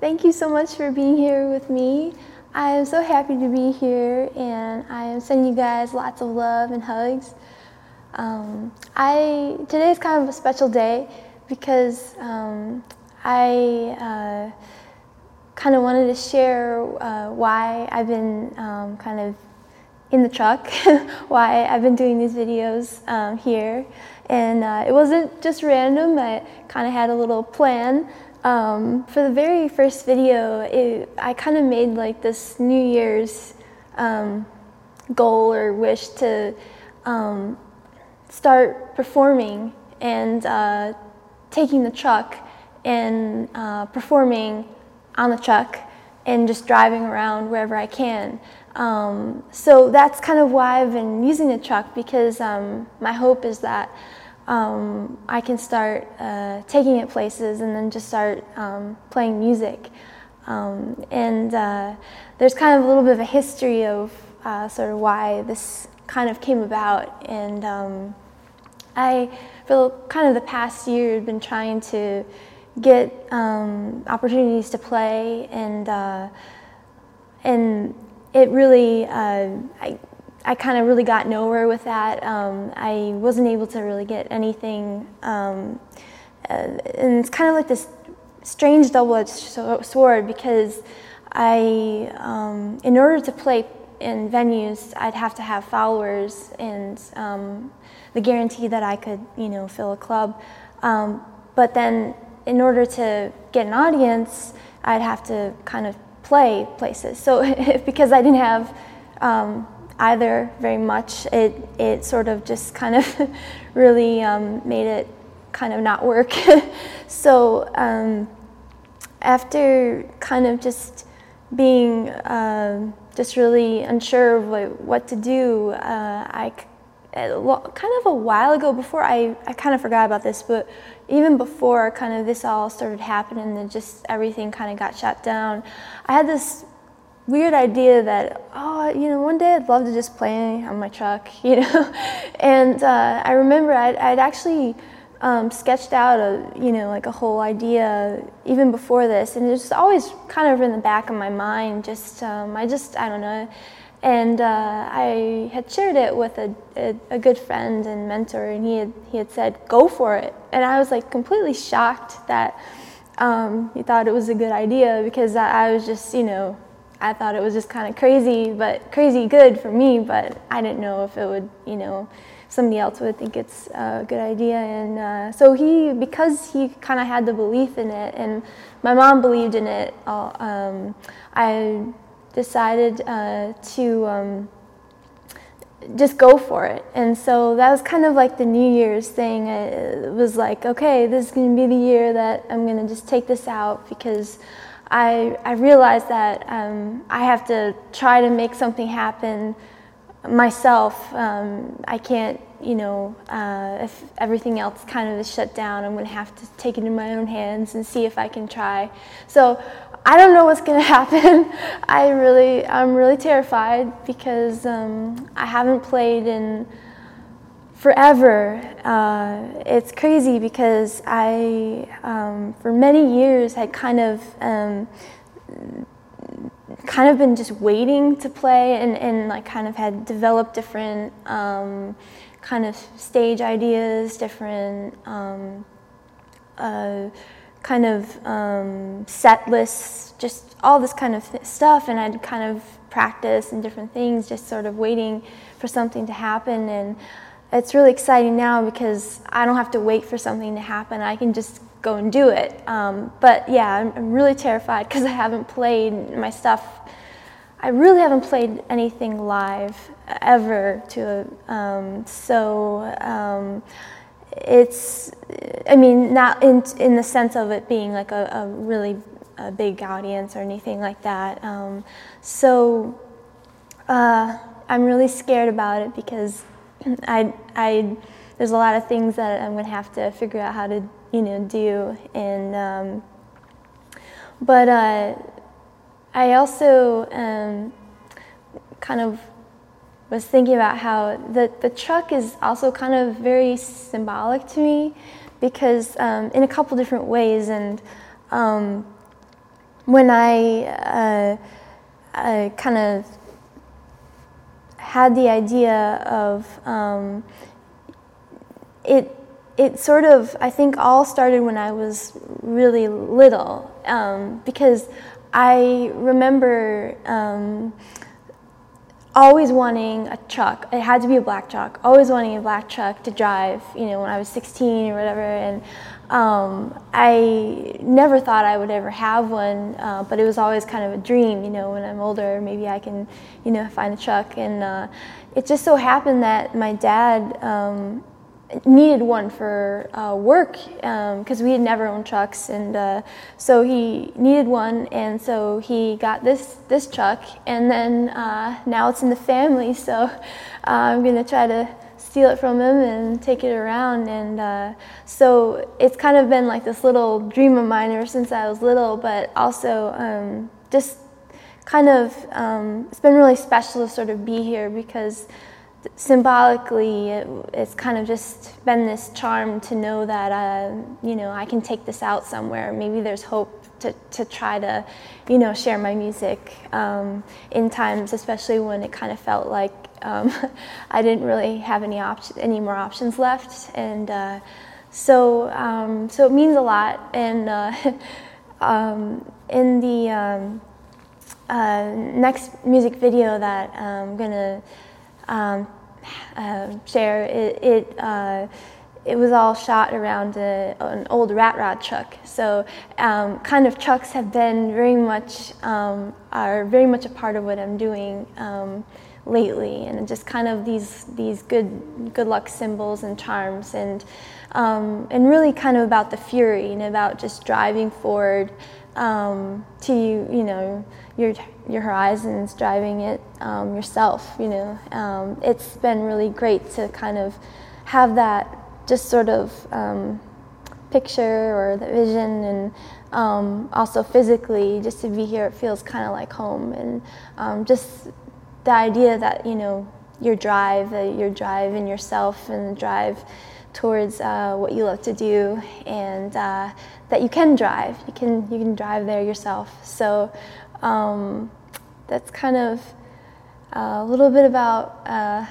thank you so much for being here with me. I am so happy to be here, and I am sending you guys lots of love and hugs. Um, I today is kind of a special day because um, I uh, kind of wanted to share uh, why I've been um, kind of in the truck, why I've been doing these videos um, here, and uh, it wasn't just random. I kind of had a little plan. Um, for the very first video, it, I kind of made like this New Year's um, goal or wish to um, start performing and uh, taking the truck and uh, performing on the truck and just driving around wherever I can. Um, so that's kind of why I've been using the truck because um, my hope is that um, I can start uh, taking it places and then just start um, playing music. Um, and uh, there's kind of a little bit of a history of uh, sort of why this kind of came about. And um, I, for kind of the past year, have been trying to get um, opportunities to play and uh, and it really uh, I, I kind of really got nowhere with that. Um, I wasn't able to really get anything, um, uh, and it's kind of like this strange double-edged sword because I, um, in order to play in venues, I'd have to have followers and um, the guarantee that I could, you know, fill a club. Um, but then, in order to get an audience, I'd have to kind of play places. So because I didn't have um, either very much. It, it sort of just kind of really um, made it kind of not work. so um, after kind of just being uh, just really unsure of what, what to do, uh, I kind of a while ago before I, I kind of forgot about this, but even before kind of this all started happening and just everything kind of got shut down, I had this weird idea that oh you know one day I'd love to just play on my truck you know? And uh, I remember I'd, I'd actually um, sketched out a you know like a whole idea even before this and it's always kind of in the back of my mind just um, I just I don't know. And uh, I had shared it with a, a, a, good friend and mentor and he had, he had said go for it. And I was like completely shocked that um, he thought it was a good idea because I, I was just you know I thought it was just kind of crazy, but crazy good for me. But I didn't know if it would, you know, somebody else would think it's a good idea. And uh, so he, because he kind of had the belief in it, and my mom believed in it, uh, um, I decided uh, to um, just go for it. And so that was kind of like the New Year's thing. It was like, okay, this is going to be the year that I'm going to just take this out because. I, I realized that um, I have to try to make something happen myself. Um, I can't, you know, uh, if everything else kind of is shut down, I'm going to have to take it in my own hands and see if I can try. So I don't know what's to happen. I really, I'm really terrified because um, I haven't played in forever. Uh, it's crazy because I, um, for many years, had kind of, um, kind of been just waiting to play, and, and like kind of had developed different um, kind of stage ideas, different um, uh, kind of um, set lists, just all this kind of stuff, and I'd kind of practice and different things, just sort of waiting for something to happen and it's really exciting now because I don't have to wait for something to happen. I can just go and do it. Um, but yeah, I'm, I'm really terrified because I haven't played my stuff. I really haven't played anything live ever. To um, so um, it's. I mean, not in in the sense of it being like a, a really a big audience or anything like that. Um, so uh, I'm really scared about it because I, I, there's a lot of things that I'm going to have to figure out how to, you know, do. And, um, but uh, I also um, kind of was thinking about how the, the truck is also kind of very symbolic to me because um, in a couple different ways. And um, when I, uh, I kind of had the idea of um, it, it sort of, I think, all started when I was really little um, because I remember um, always wanting a truck. It had to be a black truck. Always wanting a black truck to drive. You know, when I was 16 or whatever, and um, I never thought I would ever have one. Uh, but it was always kind of a dream. You know, when I'm older, maybe I can, you know, find a truck. And uh, it just so happened that my dad um, needed one for uh, work because um, we had never owned trucks, and uh, so he needed one, and so he got this this truck, and then uh, now it's in the family. So uh, I'm gonna try to steal it from him and take it around, and uh, so it's kind of been like this little dream of mine ever since I was little, but also um, just kind of um, it's been really special to sort of be here because symbolically it, it's kind of just been this charm to know that uh, you know I can take this out somewhere. Maybe there's hope to, to try to you know share my music um, in times especially when it kind of felt like um, I didn't really have any option any more options left. And uh, so um, so it means a lot. And uh, um, in the um, uh, next music video that I'm gonna um, uh, share, it it, uh, it, was all shot around a, an old rat rod truck. So um, kind of trucks have been very much um, are very much a part of what I'm doing um, lately, and just kind of these these good good luck symbols and charms and. Um, and really kind of about the fury and about just driving forward um, to you, you know, your your horizons, driving it um, yourself. You know, um, it's been really great to kind of have that just sort of um, picture or the vision, and um, also physically, just to be here, it feels kind of like home, and um, just the idea that you know your drive, uh, your drive in yourself, and drive towards uh, what you love to do, and uh, that you can drive. You can you can drive there yourself. So um, that's kind of uh, a little bit about uh,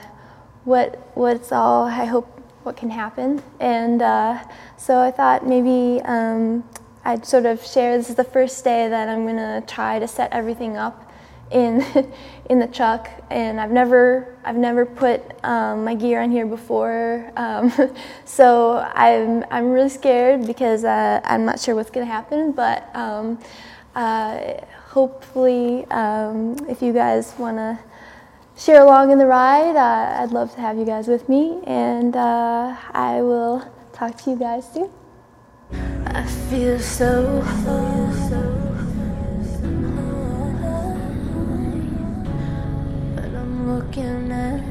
what what's all I hope what can happen. And uh, so I thought maybe um, I'd sort of share. This is the first day that I'm gonna try to set everything up in in the truck, and I've never I've never put um, my gear on here before, um, so I'm I'm really scared because uh, I'm not sure what's gonna happen. But um, uh, hopefully, um, if you guys wanna share along in the ride, uh, I'd love to have you guys with me, and uh, I will talk to you guys soon. I feel so. broken. I